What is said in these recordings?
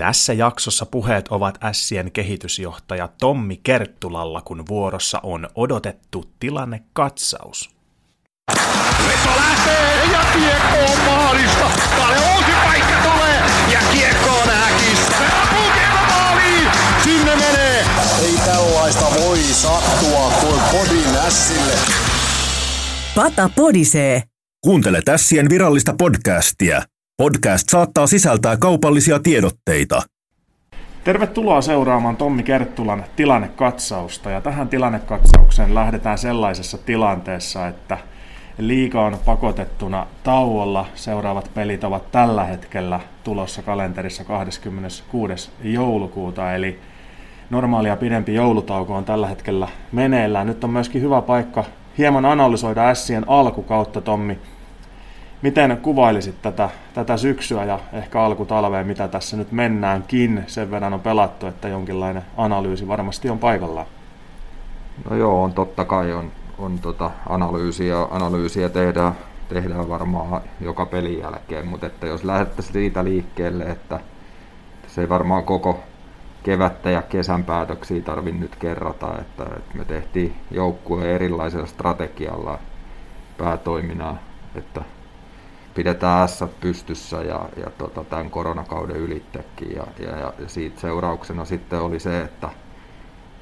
Tässä jaksossa puheet ovat Ässien kehitysjohtaja Tommi Kerttulalla, kun vuorossa on odotettu tilannekatsaus. Veto lähtee ja kiekko on maalista. Paljon uusi paikka tulee ja kiekko on häkissä. Maaliin. Sinne menee. Ei tällaista voi sattua kuin podin ässille. Pata podisee. Kuuntele Tässien virallista podcastia. Podcast saattaa sisältää kaupallisia tiedotteita. Tervetuloa seuraamaan Tommi Kerttulan tilannekatsausta. Ja tähän tilannekatsaukseen lähdetään sellaisessa tilanteessa, että liiga on pakotettuna tauolla. Seuraavat pelit ovat tällä hetkellä tulossa kalenterissa 26. joulukuuta, eli normaalia pidempi joulutauko on tällä hetkellä meneillään. Nyt on myöskin hyvä paikka hieman analysoida Ässien alkukautta, Tommi. Miten kuvailisit tätä, tätä syksyä ja ehkä alkutalvea, mitä tässä nyt mennäänkin? Sen verran on pelattu, että jonkinlainen analyysi varmasti on paikallaan. No joo, on totta kai on, on tota analyysiä, analyysiä tehdään, tehdään varmaan joka pelin jälkeen, mutta että jos lähdettäisiin siitä liikkeelle, että se ei varmaan koko kevättä ja kesän päätöksiä tarvitse nyt kerrata, että, että me tehtiin joukkueen erilaisella strategialla päätoiminaa, että pidetään S pystyssä ja, ja tota, tämän koronakauden ylittäkin. Ja, ja, ja siitä seurauksena sitten oli se, että,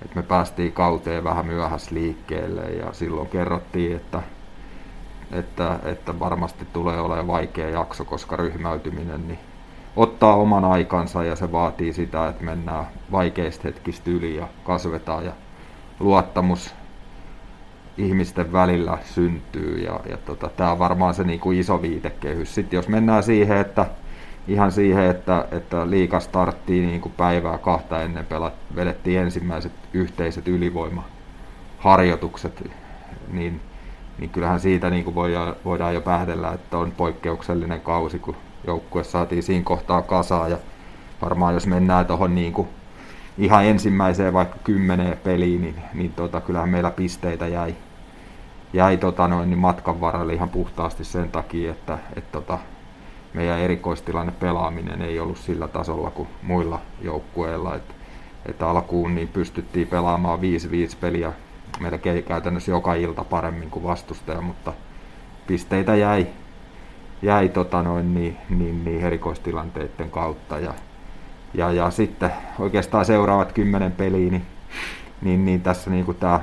että me päästiin kauteen vähän myöhässä liikkeelle ja silloin kerrottiin, että, että, että varmasti tulee olemaan vaikea jakso, koska ryhmäytyminen niin ottaa oman aikansa ja se vaatii sitä, että mennään vaikeista hetkistä yli ja kasvetaan ja luottamus ihmisten välillä syntyy. Ja, ja tota, tämä on varmaan se niin kuin iso viitekehys. Sitten jos mennään siihen, että ihan siihen, että, että liika starttiin niin kuin päivää kahta ennen pelat, vedettiin ensimmäiset yhteiset ylivoimaharjoitukset, niin, niin kyllähän siitä niin kuin voidaan, voidaan jo pähdellä, että on poikkeuksellinen kausi, kun joukkue saatiin siinä kohtaa kasaan. Ja varmaan jos mennään tuohon niin kuin ihan ensimmäiseen vaikka kymmeneen peliin, niin, niin tota, kyllähän meillä pisteitä jäi, jäi tota noin, niin matkan varrelle ihan puhtaasti sen takia, että et tota, meidän erikoistilanne pelaaminen ei ollut sillä tasolla kuin muilla joukkueilla. Et, et alkuun niin pystyttiin pelaamaan 5-5 peliä melkein käytännössä joka ilta paremmin kuin vastustaja, mutta pisteitä jäi, jäi tota noin, niin, niin, niin erikoistilanteiden kautta. Ja, ja, ja sitten oikeastaan seuraavat kymmenen peliä, niin, niin, niin tässä niin tämä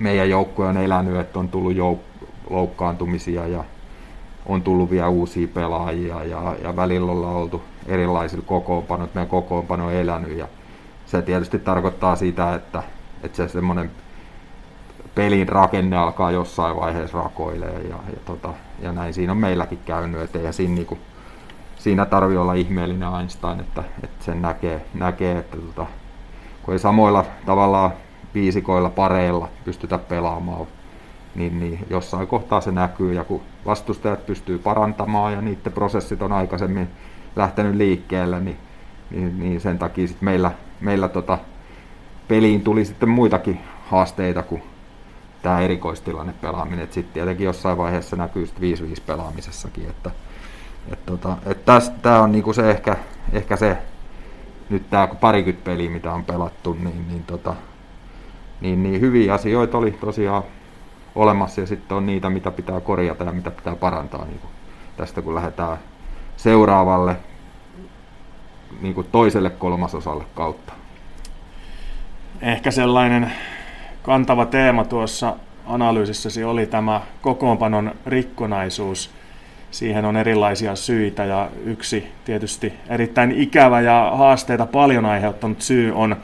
meidän joukkue on elänyt, että on tullut jouk- loukkaantumisia ja on tullut vielä uusia pelaajia ja, ja välillä ollaan oltu erilaisilla kokoonpanot, meidän kokoonpano on elänyt ja se tietysti tarkoittaa sitä, että, että se semmoinen pelin rakenne alkaa jossain vaiheessa rakoilee ja, ja, tota, ja näin siinä on meilläkin käynyt, että ja siinä, niinku, siinä tarvii olla ihmeellinen Einstein, että, että sen näkee, näkee että tota, kun ei samoilla tavallaan viisikoilla, pareilla pystytä pelaamaan, niin, niin jossain kohtaa se näkyy ja kun vastustajat pystyy parantamaan ja niiden prosessit on aikaisemmin lähtenyt liikkeelle, niin, niin, niin sen takia sit meillä, meillä tota, peliin tuli sitten muitakin haasteita kuin tämä erikoistilanne pelaaminen. Sitten tietenkin jossain vaiheessa näkyy 5-5 pelaamisessakin, että et tota, et tämä on niinku se ehkä, ehkä se, nyt tämä parikymmentä peliä, mitä on pelattu, niin, niin tota, niin, niin hyviä asioita oli tosiaan olemassa ja sitten on niitä, mitä pitää korjata ja mitä pitää parantaa niin kuin tästä, kun lähdetään seuraavalle niin kuin toiselle kolmasosalle kautta. Ehkä sellainen kantava teema tuossa analyysissäsi oli tämä kokoonpanon rikkonaisuus. Siihen on erilaisia syitä ja yksi tietysti erittäin ikävä ja haasteita paljon aiheuttanut syy on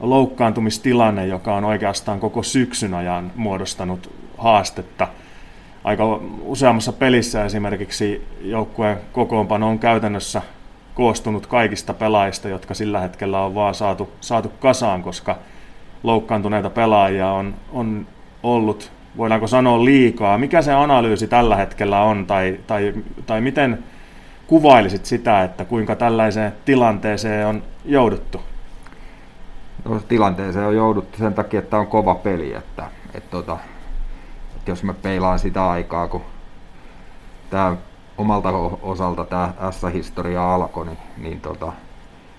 loukkaantumistilanne, joka on oikeastaan koko syksyn ajan muodostanut haastetta. Aika useammassa pelissä esimerkiksi joukkueen kokoonpano on käytännössä koostunut kaikista pelaajista, jotka sillä hetkellä on vaan saatu, saatu kasaan, koska loukkaantuneita pelaajia on, on ollut, voidaanko sanoa liikaa. Mikä se analyysi tällä hetkellä on, tai, tai, tai miten kuvailisit sitä, että kuinka tällaiseen tilanteeseen on jouduttu? Tilanteeseen on jouduttu sen takia, että on kova peli, että, että, tota, että jos mä peilaan sitä aikaa, kun tämä omalta osalta tämä S-historia alkoi, niin, niin tota,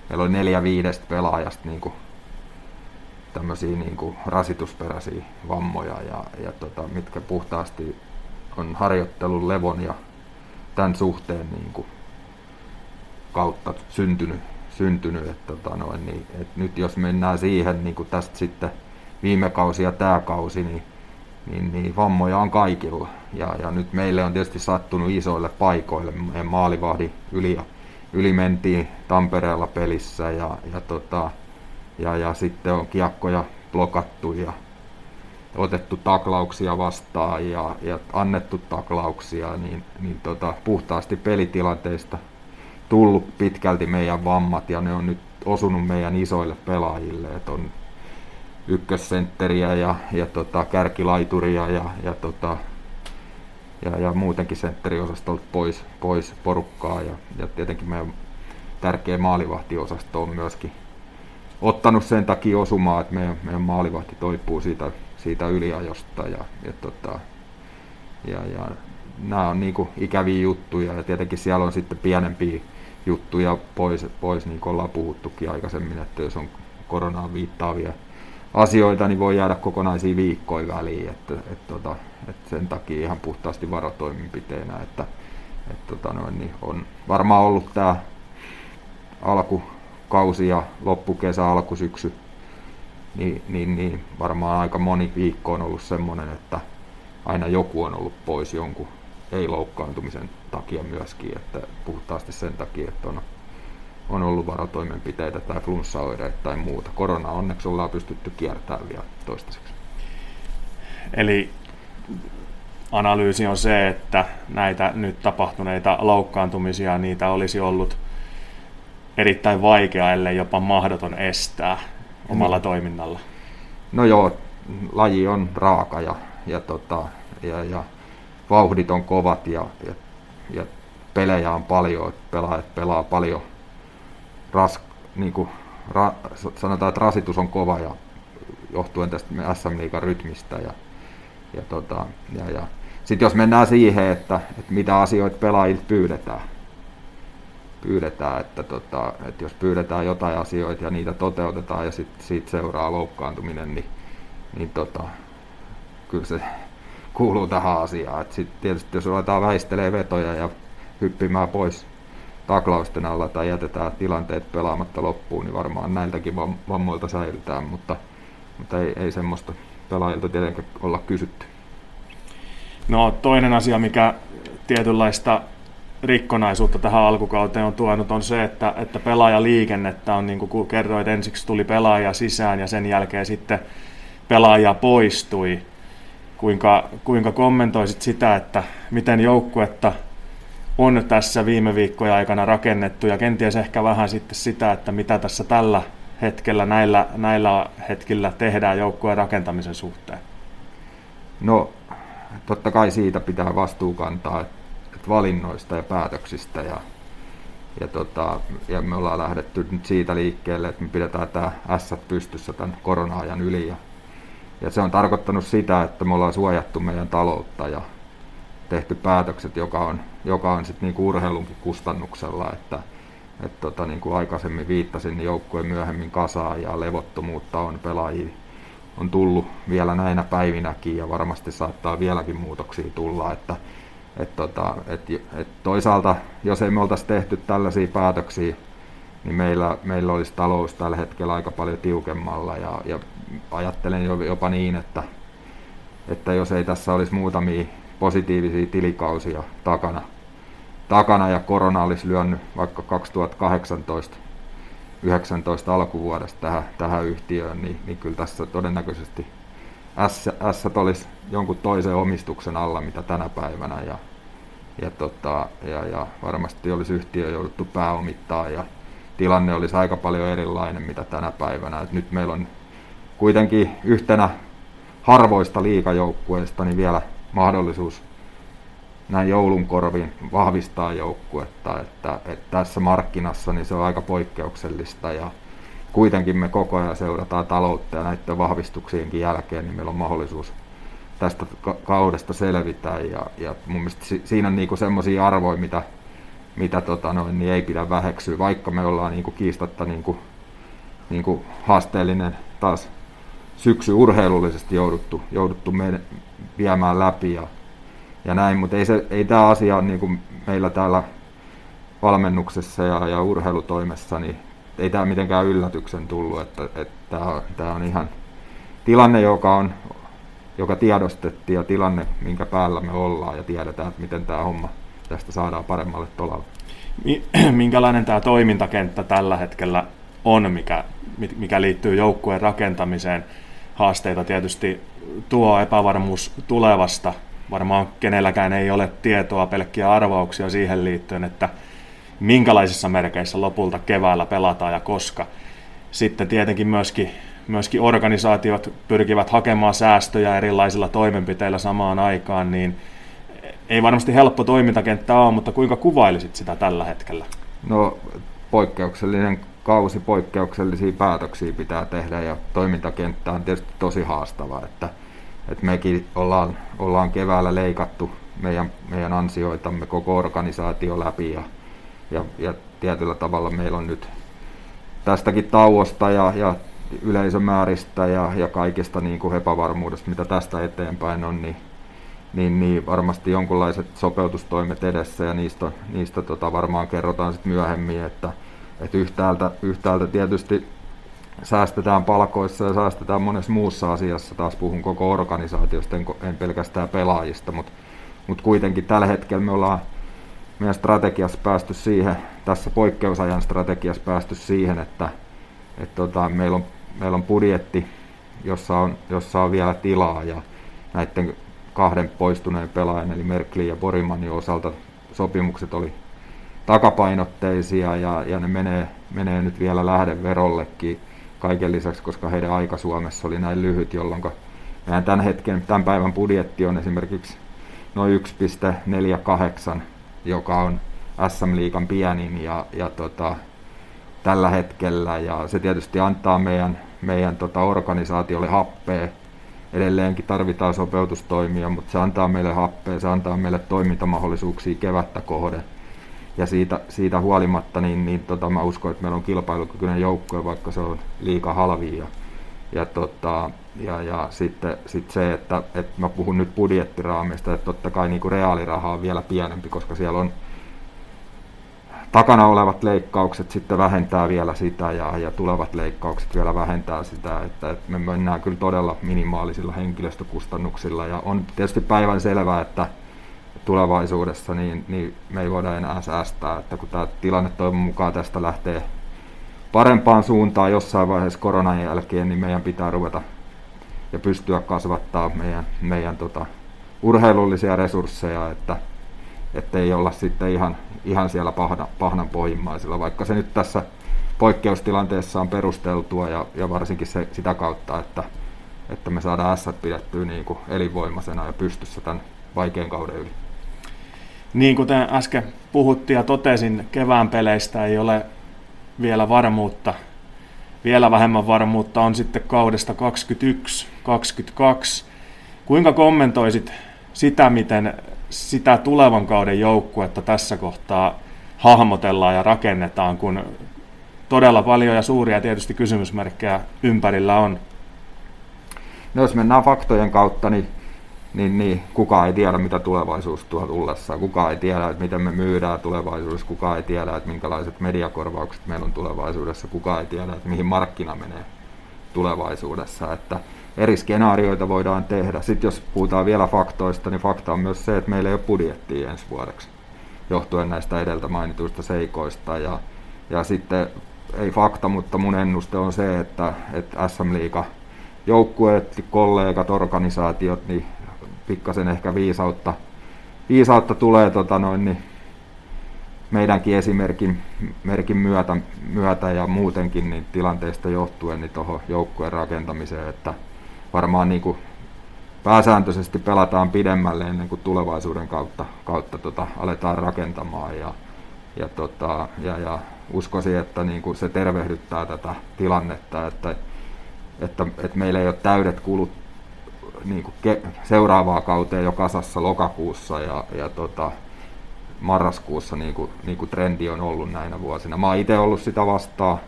meillä oli neljä viidestä pelaajasta niin kuin, tämmöisiä niin kuin rasitusperäisiä vammoja, ja, ja tota, mitkä puhtaasti on harjoittelun levon ja tämän suhteen niin kuin, kautta syntynyt, syntynyt että, tota noin, niin, että nyt jos mennään siihen niin kuin tästä sitten viime kausi ja tämä kausi, niin, niin, niin vammoja on kaikilla. Ja, ja nyt meille on tietysti sattunut isoille paikoille. Meidän maalivahdi yli, yli mentiin Tampereella pelissä ja, ja, tota, ja, ja sitten on kiekkoja blokattu ja otettu taklauksia vastaan ja, ja annettu taklauksia, niin, niin tota, puhtaasti pelitilanteista tullut pitkälti meidän vammat ja ne on nyt osunut meidän isoille pelaajille. Et on ykkössentteriä ja, ja tota, kärkilaituria ja, ja, tota, ja, ja muutenkin sentteriosastolta pois, pois porukkaa. Ja, ja tietenkin meidän tärkeä maalivahtiosasto on myöskin ottanut sen takia osumaan, että meidän, meidän maalivahti toipuu siitä, siitä yliajosta. Ja, ja, tota, ja, ja nämä on niinku ikäviä juttuja. Ja tietenkin siellä on sitten pienempiä juttuja pois, pois niin kuin ollaan puhuttukin aikaisemmin, että jos on koronaan viittaavia asioita, niin voi jäädä kokonaisia viikkoja väliin, että, että, että, tota, että sen takia ihan puhtaasti varotoimenpiteenä, että, että tota noin, niin on varmaan ollut tämä alkukausi ja loppukesä, alkusyksy, niin, niin, niin varmaan aika moni viikko on ollut semmoinen, että aina joku on ollut pois jonkun ei-loukkaantumisen takia myöskin, että puhtaasti sen takia, että on, on ollut varotoimenpiteitä tai flunssaoireita tai muuta. Korona onneksi ollaan pystytty kiertämään vielä toistaiseksi. Eli analyysi on se, että näitä nyt tapahtuneita loukkaantumisia, niitä olisi ollut erittäin vaikea, ellei jopa mahdoton estää omalla toiminnalla. No joo, laji on raaka ja, ja, tota, ja, ja vauhdit on kovat ja, ja, ja pelejä on paljon, että pelaajat pelaa paljon. Ras, niin kuin, ra, sanotaan, että rasitus on kova ja johtuen tästä SM Liigan rytmistä. Ja, ja, tota, ja, ja. Sitten jos mennään siihen, että, että mitä asioita pelaajilta pyydetään, pyydetään että, tota, että jos pyydetään jotain asioita ja niitä toteutetaan ja sit, siitä seuraa loukkaantuminen, niin, niin tota, kyllä se kuuluu tähän asiaan. Et sit tietysti jos ruvetaan väistelee vetoja ja hyppimään pois taklausten alla tai jätetään tilanteet pelaamatta loppuun, niin varmaan näiltäkin vammoilta säilytään, mutta, mutta ei, ei semmoista pelaajilta tietenkään olla kysytty. No toinen asia, mikä tietynlaista rikkonaisuutta tähän alkukauteen on tuonut, on se, että, että pelaajaliikennettä on, niin kuin kerroit, ensiksi tuli pelaaja sisään ja sen jälkeen sitten pelaaja poistui kuinka, kuinka kommentoisit sitä, että miten joukkuetta on tässä viime viikkojen aikana rakennettu ja kenties ehkä vähän sitten sitä, että mitä tässä tällä hetkellä, näillä, näillä hetkillä tehdään joukkueen rakentamisen suhteen? No, totta kai siitä pitää vastuu kantaa, että valinnoista ja päätöksistä ja, ja, tota, ja me ollaan lähdetty nyt siitä liikkeelle, että me pidetään tämä S pystyssä tämän korona-ajan yli ja ja se on tarkoittanut sitä, että me ollaan suojattu meidän taloutta ja tehty päätökset, joka on, joka on sitten niinku urheilunkin kustannuksella, että et tota, niin kuin aikaisemmin viittasin, niin joukkue myöhemmin kasaa ja levottomuutta on pelaajia on tullut vielä näinä päivinäkin ja varmasti saattaa vieläkin muutoksia tulla, että et tota, et, et toisaalta jos ei me oltaisi tehty tällaisia päätöksiä niin meillä, meillä olisi talous tällä hetkellä aika paljon tiukemmalla ja, ja ajattelen jopa niin, että, että jos ei tässä olisi muutamia positiivisia tilikausia takana, takana ja korona olisi lyönyt vaikka 2018 19 alkuvuodesta tähän, tähän yhtiöön, niin, niin kyllä tässä todennäköisesti S, S olisi jonkun toisen omistuksen alla, mitä tänä päivänä, ja, ja, tota, ja, ja varmasti olisi yhtiö jouduttu pääomittaa ja tilanne olisi aika paljon erilainen mitä tänä päivänä. Et nyt meillä on kuitenkin yhtenä harvoista liikajoukkueista niin vielä mahdollisuus näin joulun korviin vahvistaa joukkuetta, että, että tässä markkinassa niin se on aika poikkeuksellista ja kuitenkin me koko ajan seurataan taloutta ja näiden vahvistuksienkin jälkeen, niin meillä on mahdollisuus tästä kaudesta selvitä ja, ja mun mielestä siinä on niinku semmoisia arvoja, mitä mitä tota noin, niin ei pidä väheksyä, vaikka me ollaan niin kuin kiistatta niin kuin, niin kuin haasteellinen taas syksy urheilullisesti jouduttu, jouduttu me, viemään läpi ja, ja näin, mutta ei, se, ei tämä asia niin kuin meillä täällä valmennuksessa ja, ja urheilutoimessa, niin ei tämä mitenkään yllätyksen tullut, että, että tämä, tämä on ihan tilanne, joka, on, joka tiedostettiin ja tilanne, minkä päällä me ollaan ja tiedetään, että miten tämä homma tästä saadaan paremmalle tolalle. Minkälainen tämä toimintakenttä tällä hetkellä on, mikä, mikä liittyy joukkueen rakentamiseen? Haasteita tietysti tuo epävarmuus tulevasta. Varmaan kenelläkään ei ole tietoa, pelkkiä arvauksia siihen liittyen, että minkälaisissa merkeissä lopulta keväällä pelataan ja koska. Sitten tietenkin myöskin, myöskin organisaatiot pyrkivät hakemaan säästöjä erilaisilla toimenpiteillä samaan aikaan, niin ei varmasti helppo toimintakenttä ole, mutta kuinka kuvailisit sitä tällä hetkellä? No poikkeuksellinen kausi, poikkeuksellisia päätöksiä pitää tehdä ja toimintakenttä on tietysti tosi haastava, että, että mekin ollaan, ollaan keväällä leikattu meidän, meidän ansioitamme koko organisaatio läpi ja, ja, ja tietyllä tavalla meillä on nyt tästäkin tauosta ja, ja yleisömääristä ja, ja kaikista niin kuin epävarmuudesta, mitä tästä eteenpäin on, niin niin, niin varmasti jonkunlaiset sopeutustoimet edessä ja niistä, niistä tota varmaan kerrotaan sitten myöhemmin, että, että yhtäältä, yhtäältä tietysti säästetään palkoissa ja säästetään monessa muussa asiassa, taas puhun koko organisaatiosta, en, en pelkästään pelaajista, mutta, mutta kuitenkin tällä hetkellä me ollaan meidän strategiassa päästy siihen, tässä poikkeusajan strategiassa päästy siihen, että, että tota, meillä, on, meillä on budjetti, jossa on, jossa on vielä tilaa ja näiden kahden poistuneen pelaajan, eli Merkli ja Borimanin osalta sopimukset oli takapainotteisia ja, ja ne menee, menee nyt vielä lähdeverollekin kaiken lisäksi, koska heidän aika Suomessa oli näin lyhyt, jolloin meidän tämän hetken, tämän päivän budjetti on esimerkiksi noin 1,48, joka on SM-liigan pienin ja, ja tota, tällä hetkellä. Ja se tietysti antaa meidän, meidän tota organisaatiolle happea edelleenkin tarvitaan sopeutustoimia, mutta se antaa meille happea, se antaa meille toimintamahdollisuuksia kevättä kohden. Ja siitä, siitä huolimatta, niin, niin tota, mä uskon, että meillä on kilpailukykyinen joukkue, vaikka se on liika halvi. Ja, ja, tota, ja, ja sitten sit se, että, että mä puhun nyt budjettiraamista, että totta kai niin kuin reaaliraha on vielä pienempi, koska siellä on takana olevat leikkaukset sitten vähentää vielä sitä ja, ja tulevat leikkaukset vielä vähentää sitä, että, että me mennään kyllä todella minimaalisilla henkilöstökustannuksilla. Ja on tietysti päivän selvää, että tulevaisuudessa niin, niin me ei voida enää säästää, että kun tämä tilanne toivon mukaan tästä lähtee parempaan suuntaan jossain vaiheessa koronan jälkeen, niin meidän pitää ruveta ja pystyä kasvattaa meidän, meidän tota, urheilullisia resursseja, että ei olla sitten ihan ihan siellä pahna, pahnan pohjimmaisilla, vaikka se nyt tässä poikkeustilanteessa on perusteltua ja, ja varsinkin se, sitä kautta, että, että me saadaan S pidettyä niin kuin elinvoimaisena ja pystyssä tämän vaikean kauden yli. Niin kuten äsken puhuttiin ja totesin, kevään peleistä ei ole vielä varmuutta. Vielä vähemmän varmuutta on sitten kaudesta 2021-2022. Kuinka kommentoisit sitä, miten sitä tulevan kauden joukkuetta tässä kohtaa hahmotellaan ja rakennetaan, kun todella paljon ja suuria tietysti kysymysmerkkejä ympärillä on. No jos mennään faktojen kautta, niin, niin, niin kukaan ei tiedä, mitä tulevaisuus tuo tullessa. Kukaan ei tiedä, että miten me myydään tulevaisuudessa. Kukaan ei tiedä, että minkälaiset mediakorvaukset meillä on tulevaisuudessa. Kukaan ei tiedä, että mihin markkina menee tulevaisuudessa. Että eri skenaarioita voidaan tehdä. Sitten jos puhutaan vielä faktoista, niin fakta on myös se, että meillä ei ole budjettia ensi vuodeksi johtuen näistä edeltä mainituista seikoista. Ja, ja sitten ei fakta, mutta mun ennuste on se, että, että SM Liiga joukkueet, kollegat, organisaatiot, niin pikkasen ehkä viisautta, viisautta tulee tota noin, niin meidänkin esimerkin merkin myötä, myötä ja muutenkin niin tilanteesta johtuen niin tuohon joukkueen rakentamiseen, että varmaan niin kuin pääsääntöisesti pelataan pidemmälle ennen kuin tulevaisuuden kautta, kautta tota, aletaan rakentamaan. Ja, ja, tota, ja, ja uskoisin, että niin kuin se tervehdyttää tätä tilannetta, että, että, että meillä ei ole täydet kulut niin kuin ke, seuraavaa kauteen jo kasassa lokakuussa ja, ja tota, marraskuussa niin kuin, niin kuin trendi on ollut näinä vuosina. Mä oon itse ollut sitä vastaan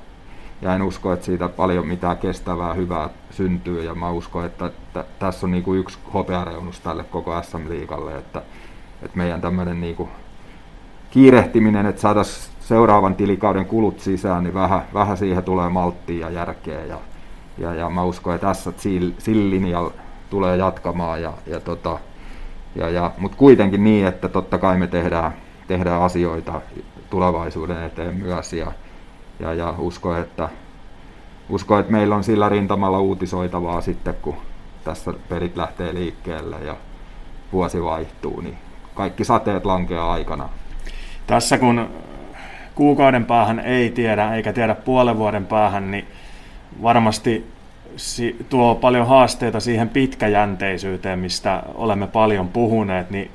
ja en usko, että siitä paljon mitään kestävää hyvää syntyy. Ja mä uskon, että, että tässä on niin kuin yksi hopeareunus tälle koko SM-liigalle, että, että meidän tämmöinen kuin kiirehtiminen, että saataisiin seuraavan tilikauden kulut sisään, niin vähän, vähän siihen tulee malttia ja järkeä. Ja, ja, ja mä uskon, että tässä sillä linjalla tulee jatkamaan ja, ja tota, ja, ja, mutta kuitenkin niin, että totta kai me tehdään, tehdään asioita tulevaisuuden eteen myös. Ja, ja, ja usko, että, usko, että meillä on sillä rintamalla uutisoitavaa sitten, kun tässä pelit lähtee liikkeelle ja vuosi vaihtuu, niin kaikki sateet lankeaa aikana. Tässä kun kuukauden päähän ei tiedä, eikä tiedä puolen vuoden päähän, niin varmasti tuo paljon haasteita siihen pitkäjänteisyyteen, mistä olemme paljon puhuneet, niin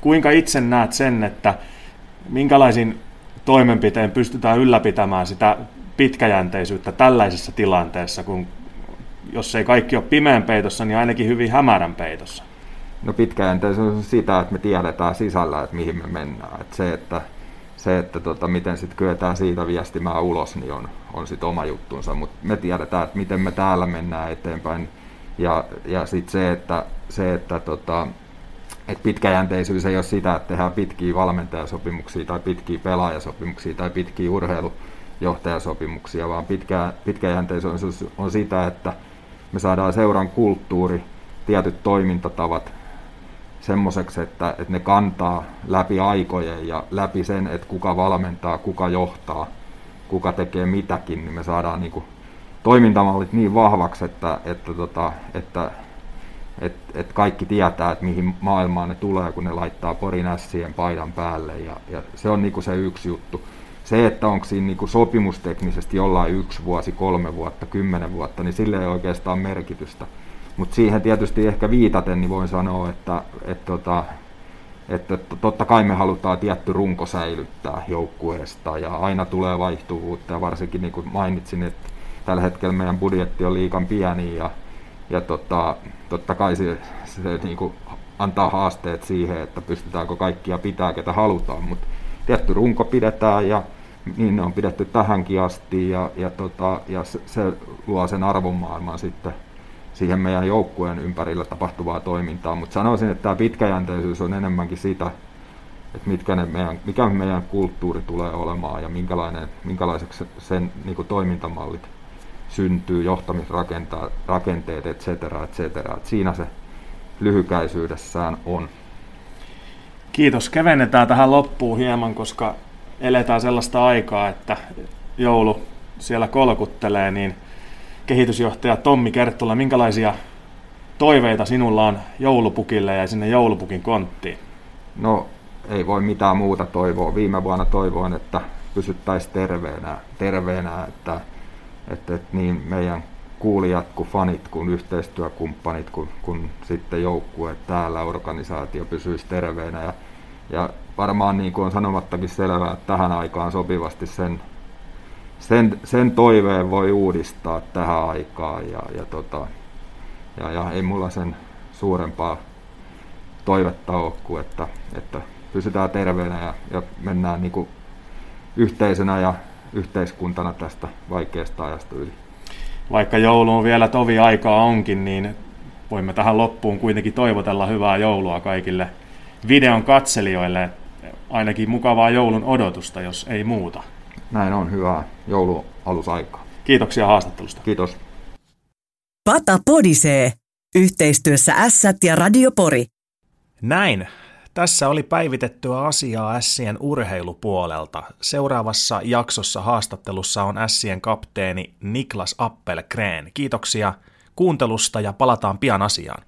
kuinka itse näet sen, että minkälaisin toimenpiteen pystytään ylläpitämään sitä pitkäjänteisyyttä tällaisessa tilanteessa, kun jos ei kaikki ole pimeän peitossa, niin ainakin hyvin hämärän peitossa? No pitkäjänteisyys on sitä, että me tiedetään sisällä, että mihin me mennään. Että se, että se, että tota, miten sitten kyetään siitä viestimään ulos, niin on, on sitten oma juttunsa, mutta me tiedetään, että miten me täällä mennään eteenpäin. Ja, ja sitten se, että, se, että tota, et pitkäjänteisyys ei ole sitä, että tehdään pitkiä valmentajasopimuksia tai pitkiä pelaajasopimuksia tai pitkiä urheilujohtajasopimuksia, vaan pitkä, pitkäjänteisyys on sitä, että me saadaan seuran kulttuuri, tietyt toimintatavat semmoiseksi, että, että ne kantaa läpi aikojen ja läpi sen, että kuka valmentaa, kuka johtaa, kuka tekee mitäkin, niin me saadaan niin kuin toimintamallit niin vahvaksi, että, että, tota, että että et kaikki tietää, että mihin maailmaan ne tulee, kun ne laittaa Porin ässien paidan päälle. Ja, ja se on niinku se yksi juttu. Se, että onko siinä niinku sopimusteknisesti jollain yksi vuosi, kolme vuotta, kymmenen vuotta, niin sille ei oikeastaan merkitystä. Mutta siihen tietysti ehkä viitaten niin voin sanoa, että, että, tota, että, totta kai me halutaan tietty runko säilyttää joukkueesta ja aina tulee vaihtuvuutta ja varsinkin niin kuin mainitsin, että tällä hetkellä meidän budjetti on liikan pieni ja, ja tota, totta kai se, se niin kuin antaa haasteet siihen, että pystytäänkö kaikkia pitää, ketä halutaan, mutta tietty runko pidetään ja niin ne on pidetty tähänkin asti ja, ja, tota, ja se, se luo sen arvomaailman sitten siihen meidän joukkueen ympärillä tapahtuvaa toimintaa, mutta sanoisin, että tämä pitkäjänteisyys on enemmänkin sitä, että mitkä ne meidän, mikä meidän kulttuuri tulee olemaan ja minkälainen, minkälaiseksi sen niin kuin toimintamallit syntyy, johtamisrakenteet, et cetera, et cetera. Et siinä se lyhykäisyydessään on. Kiitos. Kevennetään tähän loppuun hieman, koska eletään sellaista aikaa, että joulu siellä kolkuttelee, niin – kehitysjohtaja Tommi Kerttula, minkälaisia toiveita sinulla on joulupukille ja sinne joulupukin konttiin? No ei voi mitään muuta toivoa. Viime vuonna toivoin, että pysyttäisiin terveenä, terveenä että, että, että niin meidän kuulijat kuin fanit kuin yhteistyökumppanit kuin, kuin sitten joukkueet täällä, organisaatio pysyisi terveenä. Ja, ja varmaan niin kuin on sanomattakin selvää, että tähän aikaan sopivasti sen sen, sen toiveen voi uudistaa tähän aikaan ja, ja, tota, ja, ja ei mulla sen suurempaa toivetta ole kuin, että, että pysytään terveenä ja, ja mennään niin kuin yhteisönä ja yhteiskuntana tästä vaikeasta ajasta yli. Vaikka joulu on vielä tovi aikaa onkin, niin voimme tähän loppuun kuitenkin toivotella hyvää joulua kaikille videon katselijoille. Ainakin mukavaa joulun odotusta, jos ei muuta. Näin on, hyvää joulualusaikaa. Kiitoksia haastattelusta. Kiitos. Pata podisee. Yhteistyössä Ässät ja Radiopori. Näin. Tässä oli päivitettyä asiaa Ässien urheilupuolelta. Seuraavassa jaksossa haastattelussa on Ässien kapteeni Niklas Appelkreen. Kiitoksia kuuntelusta ja palataan pian asiaan.